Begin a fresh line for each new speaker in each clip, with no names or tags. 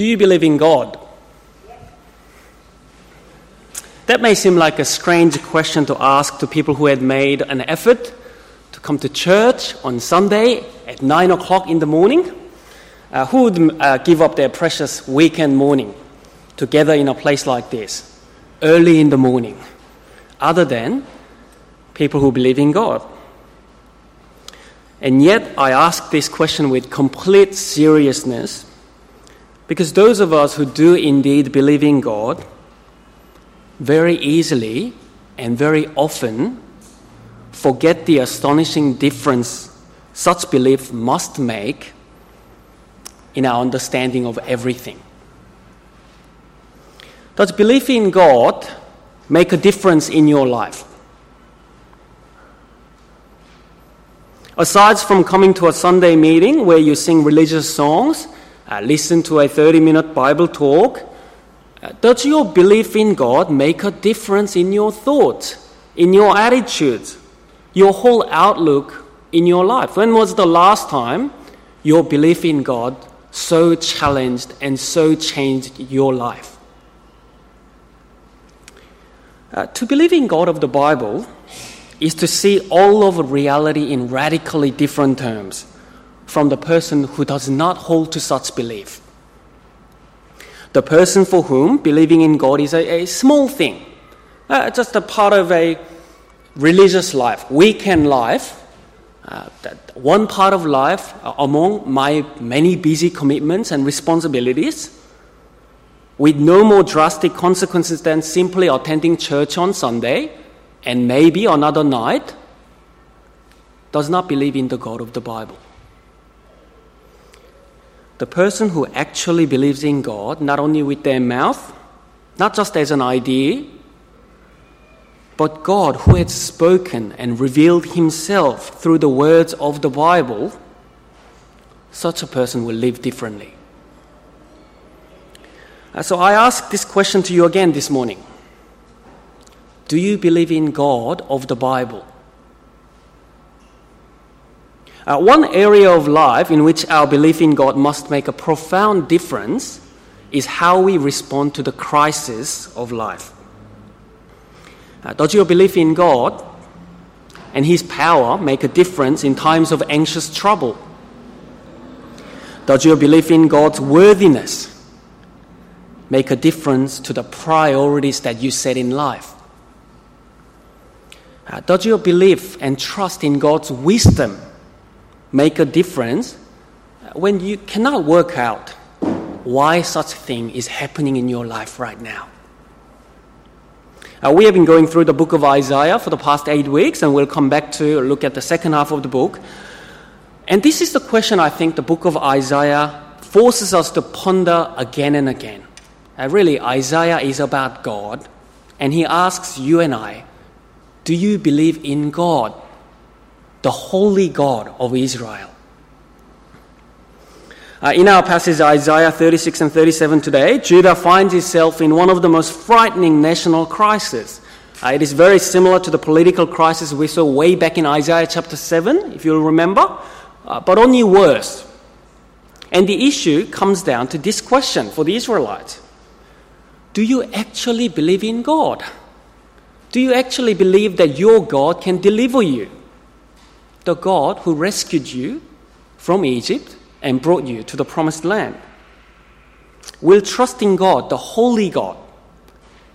Do you believe in God? That may seem like a strange question to ask to people who had made an effort to come to church on Sunday at 9 o'clock in the morning. Uh, who would uh, give up their precious weekend morning to gather in a place like this, early in the morning, other than people who believe in God? And yet, I ask this question with complete seriousness because those of us who do indeed believe in God very easily and very often forget the astonishing difference such belief must make in our understanding of everything. Does belief in God make a difference in your life? Aside from coming to a Sunday meeting where you sing religious songs, uh, listen to a 30 minute Bible talk, uh, does your belief in God make a difference in your thoughts, in your attitudes, your whole outlook in your life? When was the last time your belief in God so challenged and so changed your life. Uh, to believe in God of the Bible is to see all of reality in radically different terms from the person who does not hold to such belief. The person for whom believing in God is a, a small thing, uh, just a part of a religious life, weekend life, uh, one part of life uh, among my many busy commitments and responsibilities with no more drastic consequences than simply attending church on Sunday and maybe another night does not believe in the God of the Bible. The person who actually believes in God, not only with their mouth, not just as an idea, but God, who had spoken and revealed himself through the words of the Bible, such a person will live differently. Uh, so I ask this question to you again this morning Do you believe in God of the Bible? Uh, one area of life in which our belief in God must make a profound difference is how we respond to the crisis of life. Uh, does your belief in God and His power make a difference in times of anxious trouble? Does your belief in God's worthiness make a difference to the priorities that you set in life? Uh, does your belief and trust in God's wisdom make a difference when you cannot work out why such a thing is happening in your life right now? Uh, we have been going through the book of Isaiah for the past eight weeks, and we'll come back to look at the second half of the book. And this is the question I think the book of Isaiah forces us to ponder again and again. Uh, really, Isaiah is about God, and he asks you and I, Do you believe in God, the holy God of Israel? Uh, in our passage, Isaiah 36 and 37 today, Judah finds itself in one of the most frightening national crises. Uh, it is very similar to the political crisis we saw way back in Isaiah chapter 7, if you'll remember, uh, but only worse. And the issue comes down to this question for the Israelites Do you actually believe in God? Do you actually believe that your God can deliver you? The God who rescued you from Egypt and brought you to the promised land. Will trust in God, the holy God,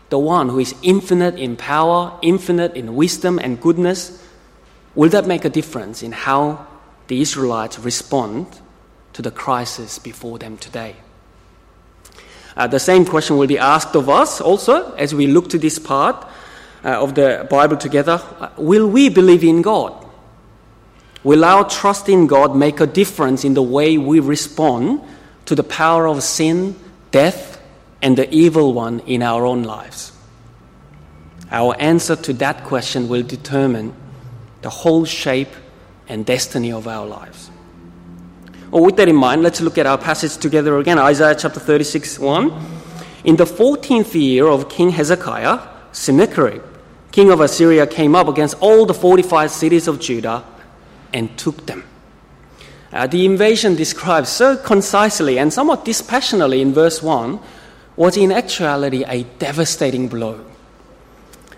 the one who is infinite in power, infinite in wisdom and goodness, will that make a difference in how the Israelites respond to the crisis before them today? Uh, the same question will be asked of us also as we look to this part uh, of the Bible together. Uh, will we believe in God? Will our trust in God make a difference in the way we respond to the power of sin, death, and the evil one in our own lives? Our answer to that question will determine the whole shape and destiny of our lives. Well, with that in mind, let's look at our passage together again Isaiah chapter 36 1. In the 14th year of King Hezekiah, Sennacherib, king of Assyria, came up against all the fortified cities of Judah and took them. Uh, the invasion described so concisely and somewhat dispassionately in verse 1 was in actuality a devastating blow.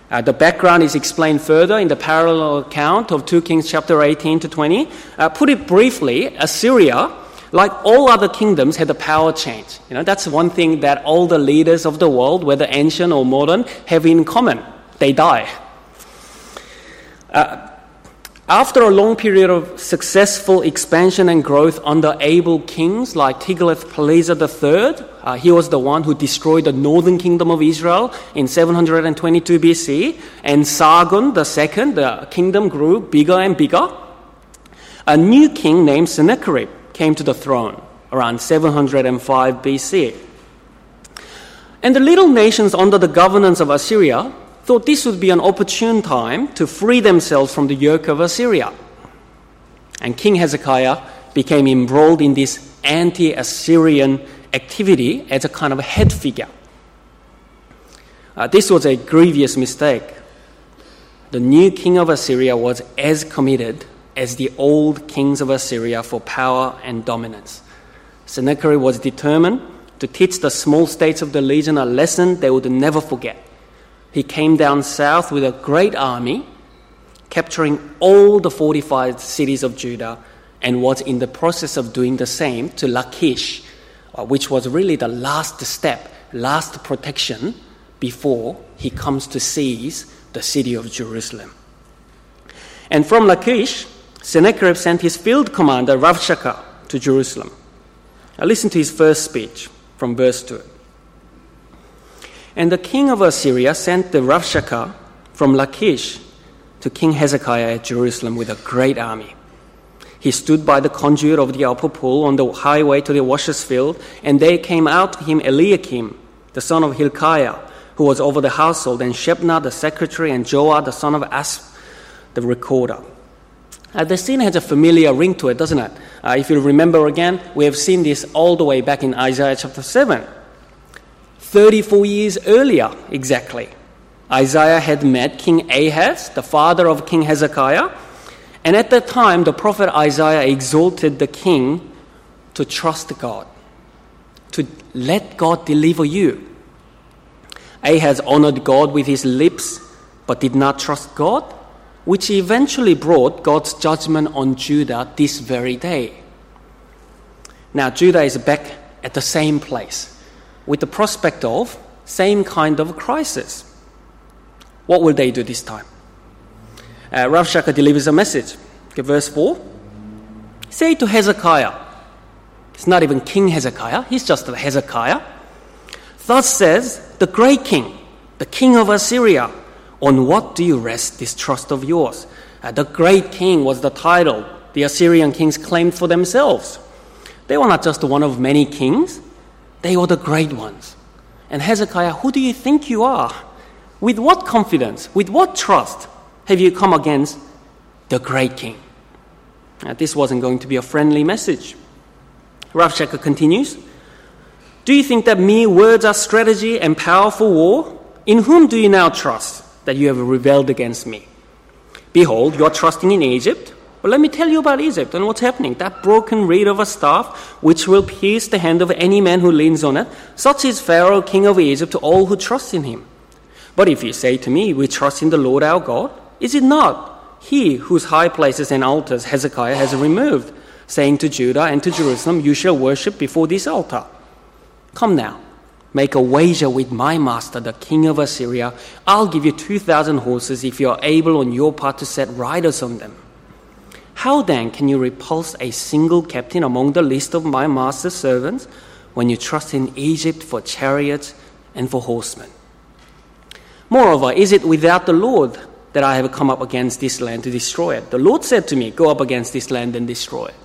Uh, the background is explained further in the parallel account of 2 Kings chapter 18 to 20. Uh, put it briefly, Assyria, like all other kingdoms, had a power change. You know, that's one thing that all the leaders of the world, whether ancient or modern, have in common. They die. Uh, after a long period of successful expansion and growth under able kings like Tiglath-Pileser III, uh, he was the one who destroyed the northern kingdom of Israel in 722 BC, and Sargon II, the kingdom grew bigger and bigger. A new king named Sennacherib came to the throne around 705 BC. And the little nations under the governance of Assyria thought this would be an opportune time to free themselves from the yoke of Assyria. And King Hezekiah became embroiled in this anti Assyrian activity as a kind of head figure. Uh, this was a grievous mistake. The new king of Assyria was as committed as the old kings of Assyria for power and dominance. Sennacherib was determined to teach the small states of the region a lesson they would never forget he came down south with a great army, capturing all the fortified cities of Judah, and was in the process of doing the same to Lachish, uh, which was really the last step, last protection before he comes to seize the city of Jerusalem. And from Lachish, Sennacherib sent his field commander Rabshakeh to Jerusalem. Now listen to his first speech from verse 2. And the king of Assyria sent the Rabshakeh from Lachish to King Hezekiah at Jerusalem with a great army. He stood by the conduit of the upper pool on the highway to the washer's field, and there came out to him Eliakim, the son of Hilkiah, who was over the household, and Shebna the secretary, and Joah the son of Asaph, the recorder. Uh, the scene has a familiar ring to it, doesn't it? Uh, if you remember again, we have seen this all the way back in Isaiah chapter 7. 34 years earlier, exactly, Isaiah had met King Ahaz, the father of King Hezekiah, and at that time, the prophet Isaiah exhorted the king to trust God, to let God deliver you. Ahaz honored God with his lips, but did not trust God, which eventually brought God's judgment on Judah this very day. Now, Judah is back at the same place with the prospect of same kind of crisis. What will they do this time? Uh, Rabshakeh delivers a message. Okay, verse 4. Say to Hezekiah, it's not even King Hezekiah, he's just Hezekiah. Thus says the great king, the king of Assyria, on what do you rest this trust of yours? Uh, the great king was the title the Assyrian kings claimed for themselves. They were not just one of many kings, they were the great ones. And Hezekiah, who do you think you are? With what confidence, with what trust have you come against the great king? Now, this wasn't going to be a friendly message. Rabshakeh continues Do you think that mere words are strategy and powerful war? In whom do you now trust that you have rebelled against me? Behold, you are trusting in Egypt but let me tell you about Egypt and what's happening. That broken reed of a staff, which will pierce the hand of any man who leans on it, such is Pharaoh, king of Egypt, to all who trust in him. But if you say to me, We trust in the Lord our God, is it not he whose high places and altars Hezekiah has removed, saying to Judah and to Jerusalem, You shall worship before this altar? Come now, make a wager with my master, the king of Assyria. I'll give you 2,000 horses if you are able on your part to set riders on them. How then can you repulse a single captain among the list of my master's servants when you trust in Egypt for chariots and for horsemen? Moreover, is it without the Lord that I have come up against this land to destroy it? The Lord said to me, Go up against this land and destroy it.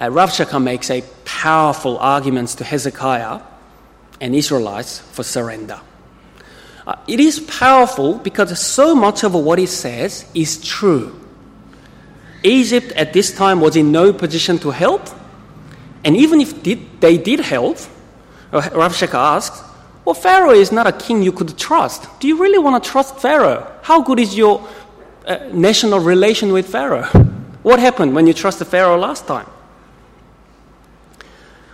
Uh, Rav makes a powerful argument to Hezekiah and Israelites for surrender. Uh, it is powerful because so much of what he says is true. Egypt at this time was in no position to help. And even if did, they did help, uh, Rabshakeh asked, well, Pharaoh is not a king you could trust. Do you really want to trust Pharaoh? How good is your uh, national relation with Pharaoh? What happened when you trusted Pharaoh last time?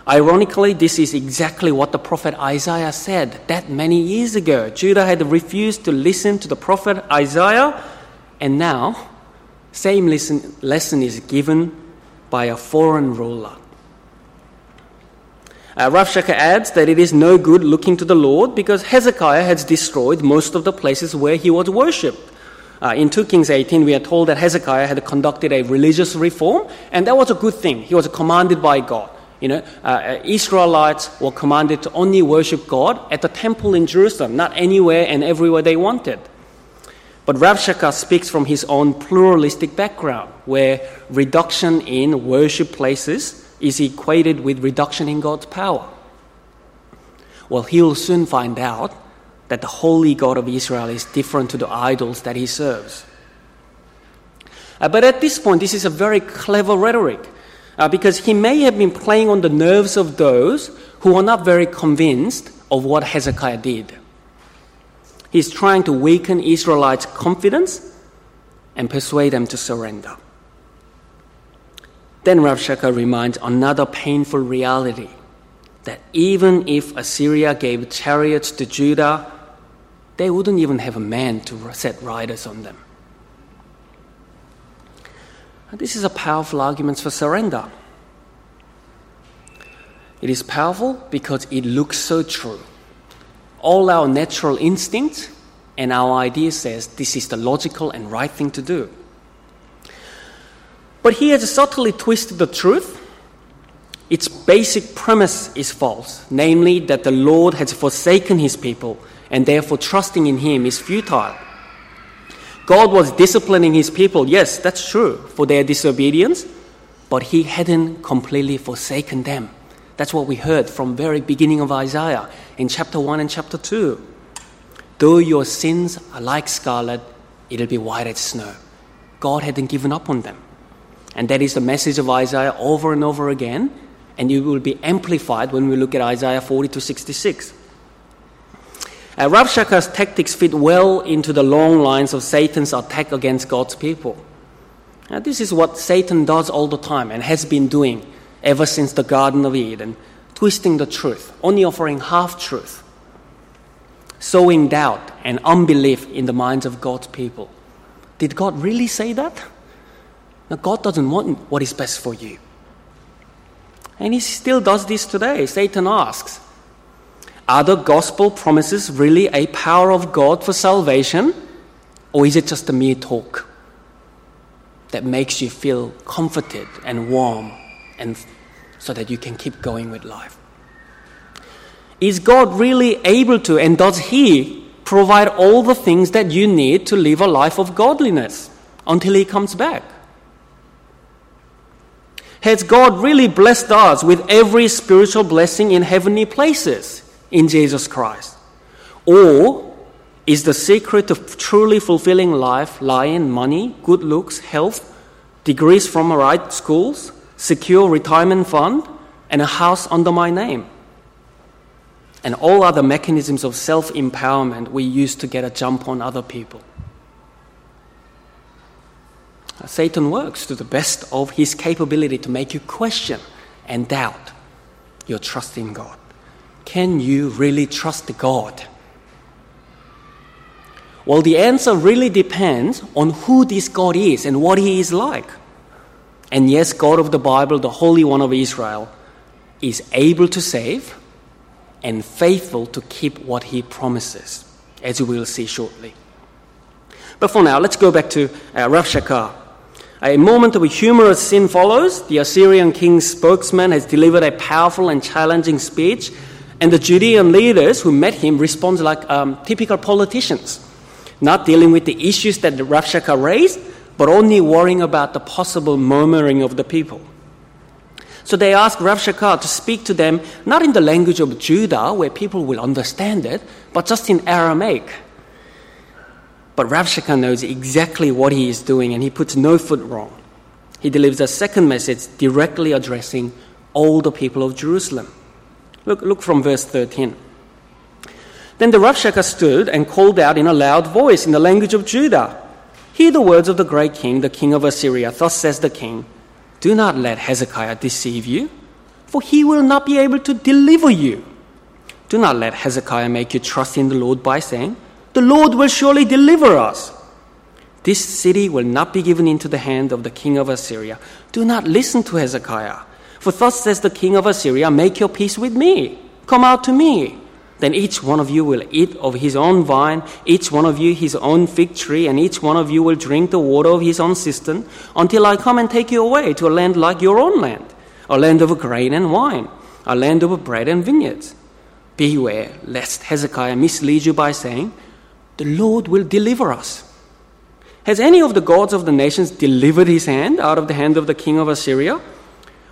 Ironically, this is exactly what the prophet Isaiah said that many years ago. Judah had refused to listen to the prophet Isaiah, and now, same lesson, lesson is given by a foreign ruler. Uh, Rav adds that it is no good looking to the Lord because Hezekiah has destroyed most of the places where he was worshipped. Uh, in 2 Kings 18, we are told that Hezekiah had conducted a religious reform, and that was a good thing. He was commanded by God. You know, uh, uh Israelites were commanded to only worship God at the temple in Jerusalem, not anywhere and everywhere they wanted. But Rav speaks from his own pluralistic background, where reduction in worship places is equated with reduction in God's power. Well, he'll soon find out that the holy God of Israel is different to the idols that he serves. Uh, but at this point, this is a very clever rhetoric uh, because he may have been playing on the nerves of those who are not very convinced of what Hezekiah did. He's trying to weaken Israelites' confidence and persuade them to surrender. Then Rabshakeh reminds another painful reality that even if Assyria gave chariots to Judah, they wouldn't even have a man to set riders on them. And this is a powerful argument for surrender. It is powerful because it looks so true. All our natural instincts and our idea says this is the logical and right thing to do. But he has subtly twisted the truth. Its basic premise is false, namely that the Lord has forsaken his people and therefore trusting in him is futile. God was disciplining his people, yes, that's true, for their disobedience, but he hadn't completely forsaken them. That's what we heard from very beginning of Isaiah in chapter 1 and chapter 2. Though your sins are like scarlet, it'll be white as snow. God hadn't given up on them. And that is the message of Isaiah over and over again, and it will be amplified when we look at Isaiah 40 to 66. Uh, Rabshakeh's tactics fit well into the long lines of Satan's attack against God's people. Now, this is what Satan does all the time and has been doing ever since the Garden of Eden, twisting the truth, only offering half truth, sowing doubt and unbelief in the minds of God's people. Did God really say that? Now, God doesn't want what is best for you. And He still does this today. Satan asks Are the gospel promises really a power of God for salvation? Or is it just a mere talk that makes you feel comforted and warm and so that you can keep going with life? Is God really able to, and does He provide all the things that you need to live a life of godliness until He comes back? Has God really blessed us with every spiritual blessing in heavenly places in Jesus Christ? Or is the secret of truly fulfilling life lie in money, good looks, health, degrees from the right schools, secure retirement fund, and a house under my name? And all other mechanisms of self empowerment we use to get a jump on other people. Satan works to the best of his capability to make you question and doubt your trust in God. Can you really trust God? Well, the answer really depends on who this God is and what he is like. And yes, God of the Bible, the Holy One of Israel, is able to save and faithful to keep what he promises, as we will see shortly. But for now, let's go back to uh, A moment of humorous sin follows. The Assyrian king's spokesman has delivered a powerful and challenging speech, and the Judean leaders who met him respond like um, typical politicians, not dealing with the issues that Shaka raised, but only worrying about the possible murmuring of the people. So they ask Rabshakeh to speak to them not in the language of Judah, where people will understand it, but just in Aramaic. But Rabshakeh knows exactly what he is doing and he puts no foot wrong. He delivers a second message directly addressing all the people of Jerusalem. Look, look from verse 13. Then the Rabshakeh stood and called out in a loud voice in the language of Judah Hear the words of the great king, the king of Assyria. Thus says the king Do not let Hezekiah deceive you, for he will not be able to deliver you. Do not let Hezekiah make you trust in the Lord by saying, The Lord will surely deliver us. This city will not be given into the hand of the king of Assyria. Do not listen to Hezekiah. For thus says the king of Assyria, Make your peace with me. Come out to me. Then each one of you will eat of his own vine, each one of you his own fig tree, and each one of you will drink the water of his own cistern, until I come and take you away to a land like your own land, a land of grain and wine, a land of bread and vineyards. Beware lest Hezekiah mislead you by saying, The Lord will deliver us. Has any of the gods of the nations delivered his hand out of the hand of the king of Assyria?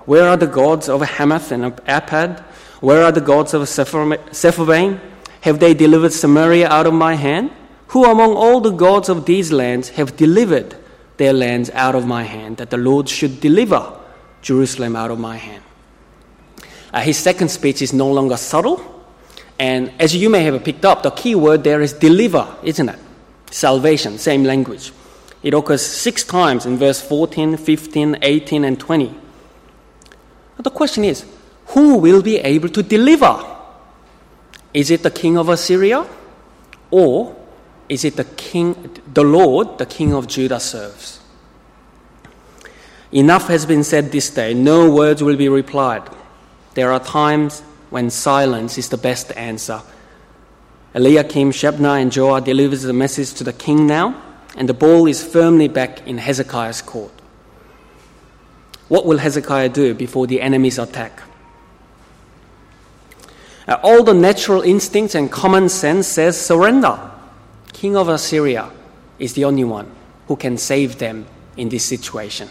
Where are the gods of Hamath and of Arpad? Where are the gods of Sepharvaim? Have they delivered Samaria out of my hand? Who among all the gods of these lands have delivered their lands out of my hand, that the Lord should deliver Jerusalem out of my hand? Uh, his second speech is no longer subtle, and as you may have picked up, the key word there is deliver, isn't it? Salvation, same language. It occurs six times in verse 14, 15, 18, and 20. But the question is, who will be able to deliver? Is it the king of Assyria? Or is it the king, the Lord, the king of Judah serves? Enough has been said this day. No words will be replied. There are times when silence is the best answer. Eliakim, Shebna, and Joah delivers the message to the king now, and the ball is firmly back in Hezekiah's court. What will Hezekiah do before the enemy's attack? Uh, all the natural instincts and common sense says surrender. King of Assyria is the only one who can save them in this situation.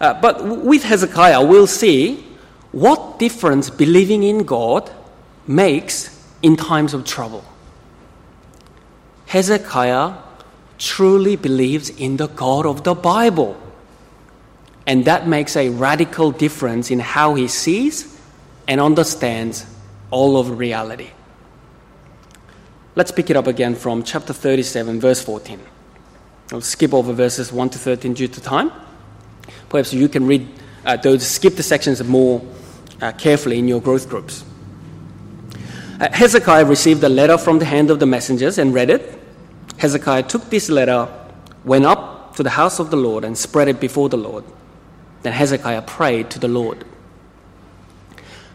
Uh, but with Hezekiah, we'll see what difference believing in God makes in times of trouble. Hezekiah truly believes in the God of the Bible. And that makes a radical difference in how he sees and understands all of reality. Let's pick it up again from chapter 37, verse 14. I'll skip over verses 1 to 13 due to time. Perhaps you can read uh, those, skip the sections more uh, carefully in your growth groups. Uh, Hezekiah received a letter from the hand of the messengers and read it. Hezekiah took this letter, went up to the house of the Lord, and spread it before the Lord. Then Hezekiah prayed to the Lord.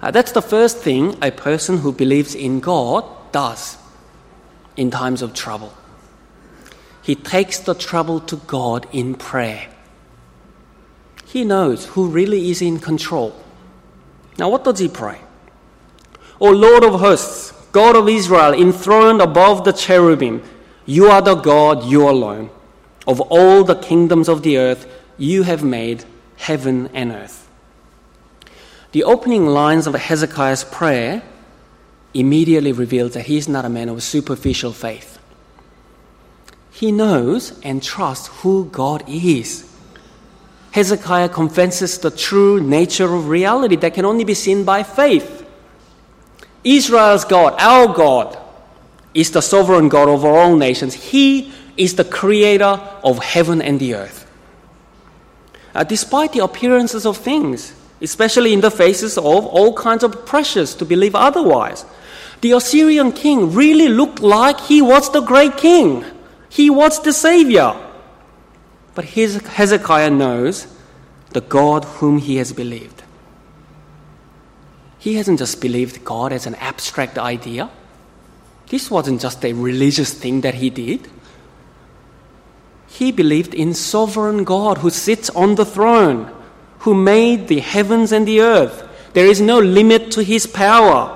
Uh, that's the first thing a person who believes in God does in times of trouble. He takes the trouble to God in prayer. He knows who really is in control. Now, what does he pray? O Lord of hosts, God of Israel, enthroned above the cherubim, you are the God, you alone. Of all the kingdoms of the earth, you have made heaven and earth. The opening lines of Hezekiah's prayer immediately reveals that he is not a man of superficial faith. He knows and trusts who God is. Hezekiah confesses the true nature of reality that can only be seen by faith. Israel's God, our God, is the sovereign God over all nations. He is the creator of heaven and the earth. Uh, despite the appearances of things, especially in the faces of all kinds of pressures to believe otherwise. The Assyrian king really looked like he was the great king. He was the savior. But Hezekiah knows the God whom he has believed. He hasn't just believed God as an abstract idea. This wasn't just a religious thing that he did. He believed in sovereign God who sits on the throne who made the heavens and the earth. There is no limit to his power.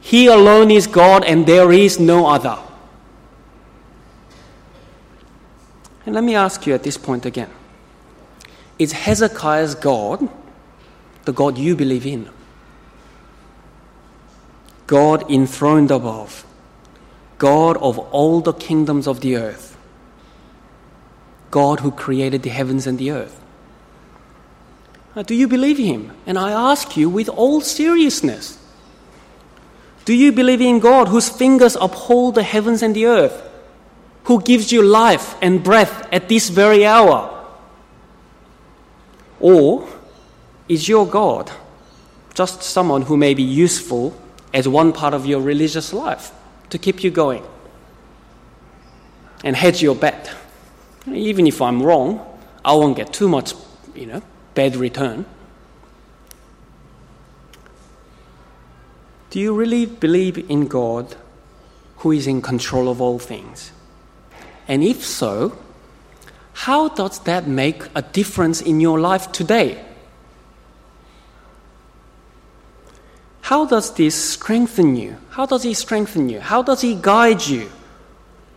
He alone is God and there is no other. And let me ask you at this point again Is Hezekiah's God the God you believe in? God enthroned above, God of all the kingdoms of the earth, God who created the heavens and the earth. Uh, do you believe him? And I ask you with all seriousness Do you believe in God whose fingers uphold the heavens and the earth? who gives you life and breath at this very hour? Or is your God just someone who may be useful as one part of your religious life to keep you going and hedge your bet? Even if I'm wrong, I won't get too much, you know, bad return. Do you really believe in God who is in control of all things? And if so, how does that make a difference in your life today? How does this strengthen you? How does He strengthen you? How does He guide you,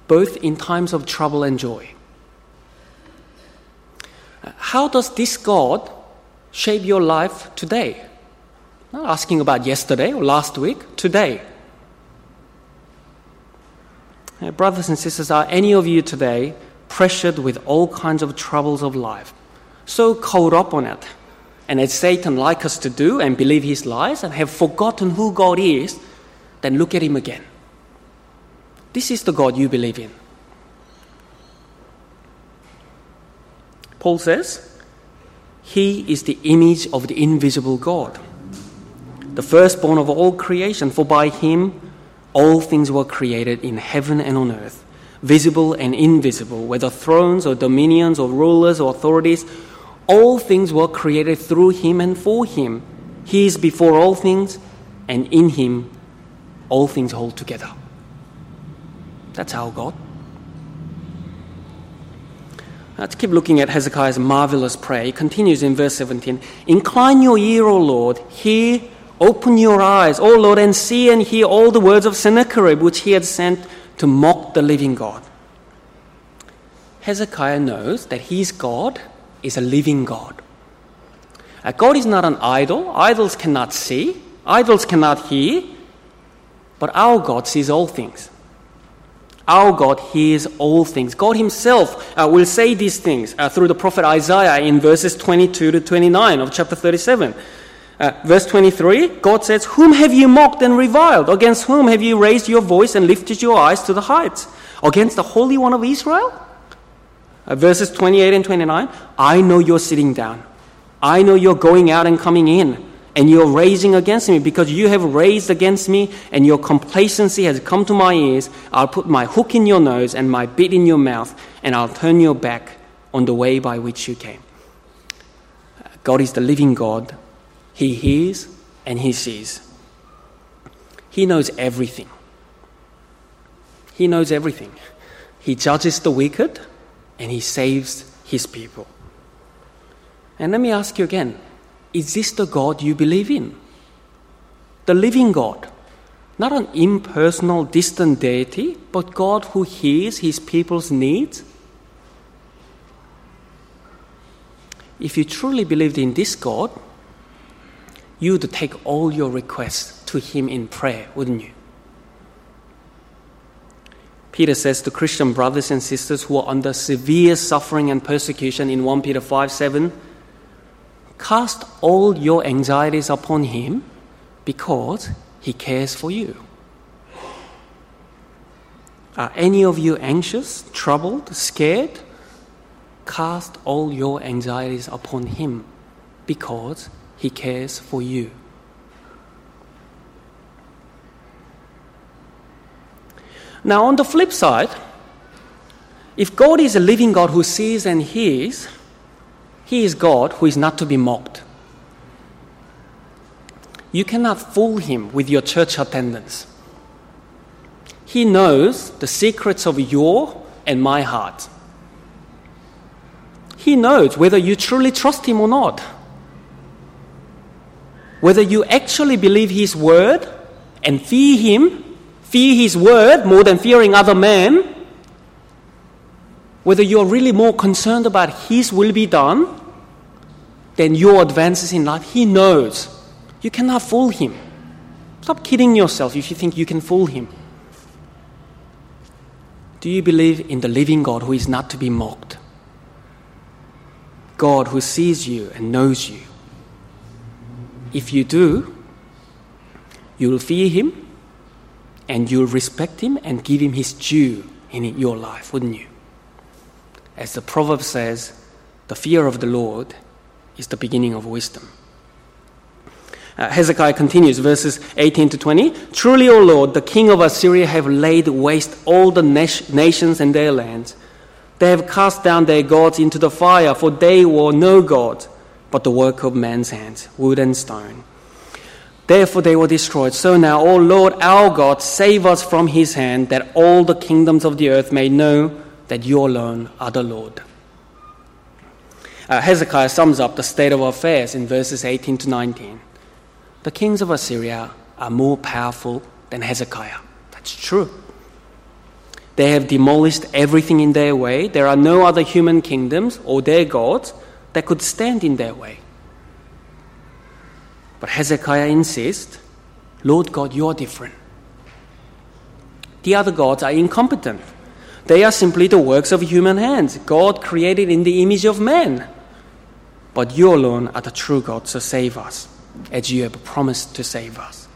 both in times of trouble and joy? How does this God shape your life today? Not asking about yesterday or last week, today. Brothers and sisters, are any of you today pressured with all kinds of troubles of life? So caught up on it. And as Satan like us to do and believe his lies and have forgotten who God is, then look at him again. This is the God you believe in. Paul says, He is the image of the invisible God the firstborn of all creation, for by him all things were created in heaven and on earth, visible and invisible, whether thrones or dominions or rulers or authorities, all things were created through him and for him. He is before all things, and in him all things hold together. That's our God. Let's keep looking at Hezekiah's marvelous prayer. He continues in verse 17 Incline your ear, O Lord, hear Open your eyes, O Lord, and see and hear all the words of Sennacherib which he had sent to mock the living God. Hezekiah knows that his God is a living God. God is not an idol. Idols cannot see, idols cannot hear, but our God sees all things. Our God hears all things. God Himself uh, will say these things uh, through the prophet Isaiah in verses 22 to 29 of chapter 37. Uh, verse 23, God says, Whom have you mocked and reviled? Against whom have you raised your voice and lifted your eyes to the heights? Against the Holy One of Israel? Uh, verses 28 and 29, I know you're sitting down. I know you're going out and coming in, and you're raising against me because you have raised against me, and your complacency has come to my ears. I'll put my hook in your nose and my bit in your mouth, and I'll turn your back on the way by which you came. God is the living God he hears and he sees. He knows everything. He knows everything. He judges the wicked and he saves his people. And let me ask you again is this the God you believe in? The living God, not an impersonal, distant deity, but God who hears his people's needs? If you truly believed in this God, you would take all your requests to Him in prayer, wouldn't you? Peter says to Christian brothers and sisters who are under severe suffering and persecution in 1 Peter 5 7, cast all your anxieties upon Him because He cares for you. Are any of you anxious, troubled, scared? Cast all your anxieties upon Him because he cares for you. Now, on the flip side, if God is a living God who sees and hears, He is God who is not to be mocked. You cannot fool Him with your church attendance. He knows the secrets of your and my heart. He knows whether you truly trust Him or not whether you actually believe His word and fear Him, fear His word more than fearing other men, whether you're really more concerned about His will be done than your advances in life, He knows. You cannot fool Him. Stop kidding yourself if you think you can fool Him. Do you believe in the living God who is not to be mocked? God who sees you and knows you? If you do, you will fear him and you'll respect him and give him his due in your life, wouldn't you? As the proverb says, the fear of the Lord is the beginning of wisdom. Uh, Hezekiah continues, verses 18 to 20. Truly, O Lord, the king of Assyria have laid waste all the nations and their lands. They have cast down their gods into the fire, for they were no gods, but the work of man's hands, wood and stone. Therefore they were destroyed. So now, O Lord our God, save us from his hand, that all the kingdoms of the earth may know that you alone are the Lord. Uh, Hezekiah sums up the state of affairs in verses 18 to 19 the kings of Assyria are more powerful than Hezekiah. That's true. They have demolished everything in their way. There are no other human kingdoms or their gods that could stand in their way. But Hezekiah insists, Lord God, you are different. The other gods are incompetent. They are simply the works of human hands, God created in the image of man. But you alone are the true God, so save us as you have promised to save us.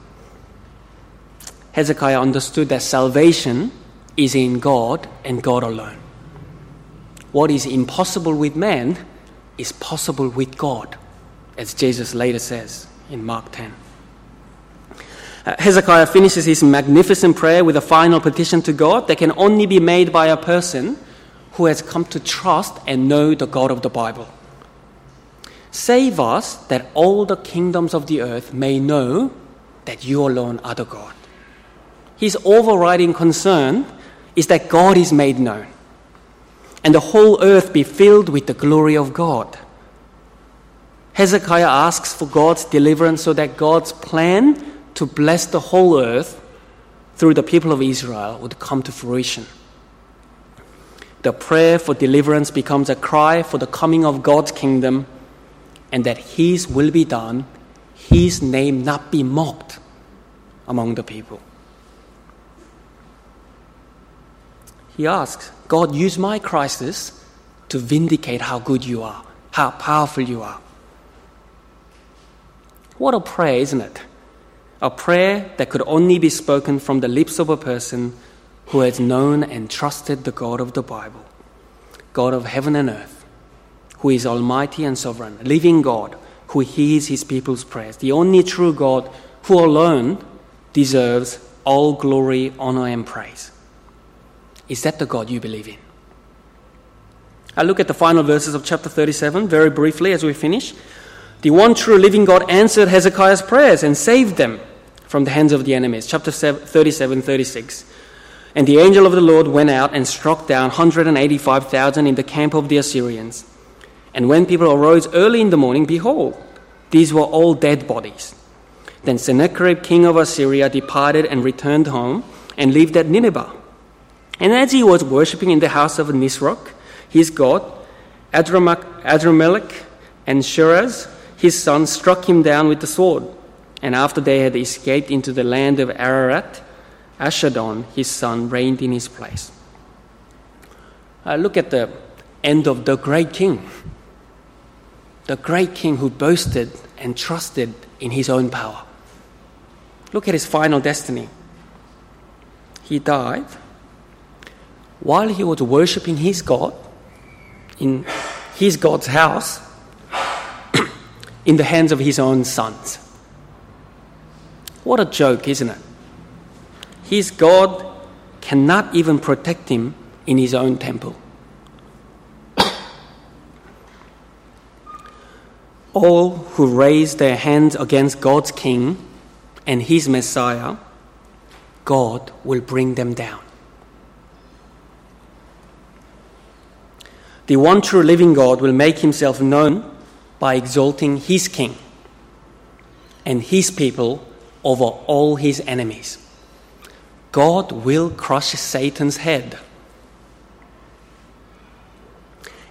Hezekiah understood that salvation is in God and God alone. What is impossible with man is possible with God, as Jesus later says in Mark 10. Uh, Hezekiah finishes his magnificent prayer with a final petition to God that can only be made by a person who has come to trust and know the God of the Bible. Save us that all the kingdoms of the earth may know that you alone are the God. His overriding concern is that God is made known and the whole earth be filled with the glory of God. Hezekiah asks for God's deliverance so that God's plan to bless the whole earth through the people of Israel would come to fruition. The prayer for deliverance becomes a cry for the coming of God's kingdom and that His will be done, His name not be mocked among the people. He asks, God, use my crisis to vindicate how good you are, how powerful you are. What a prayer, isn't it? A prayer that could only be spoken from the lips of a person who has known and trusted the God of the Bible, God of heaven and earth who is almighty and sovereign, living God, who hears his people's prayers, the only true God who alone deserves all glory, honor, and praise. Is that the God you believe in? I look at the final verses of chapter 37 very briefly as we finish. The one true living God answered Hezekiah's prayers and saved them from the hands of the enemies. Chapter 37 36. And the angel of the Lord went out and struck down 185,000 in the camp of the Assyrians. And when people arose early in the morning, behold, these were all dead bodies. Then Sennacherib, king of Assyria, departed and returned home and lived at Nineveh. And as he was worshipping in the house of Nisroch, his god, Adrammelech and Sharezer, his son, struck him down with the sword. And after they had escaped into the land of Ararat, Esarhaddon, his son, reigned in his place. Uh, look at the end of the great king the great king who boasted and trusted in his own power. Look at his final destiny. He died while he was worshipping his God in his God's house in the hands of his own sons. What a joke, isn't it? His God cannot even protect him in his own temple. all who raise their hands against God's king and his Messiah, God will bring them down. The one true living God will make himself known by exalting his king and his people over all his enemies. God will crush Satan's head.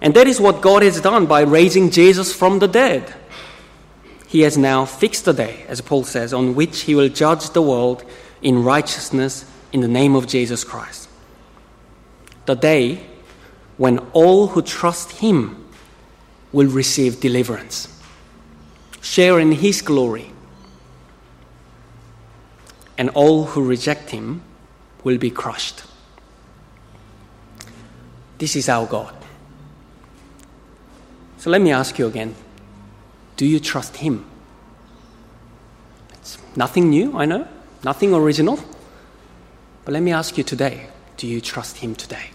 And that is what God has done by raising Jesus from the dead. He has now fixed the day, as Paul says, on which he will judge the world in righteousness in the name of Jesus Christ. The day when all who trust him will receive deliverance, share in his glory, and all who reject him will be crushed. This is our God. So let me ask you again do you trust Him? It's nothing new, I know, nothing original. But let me ask you today do you trust Him today?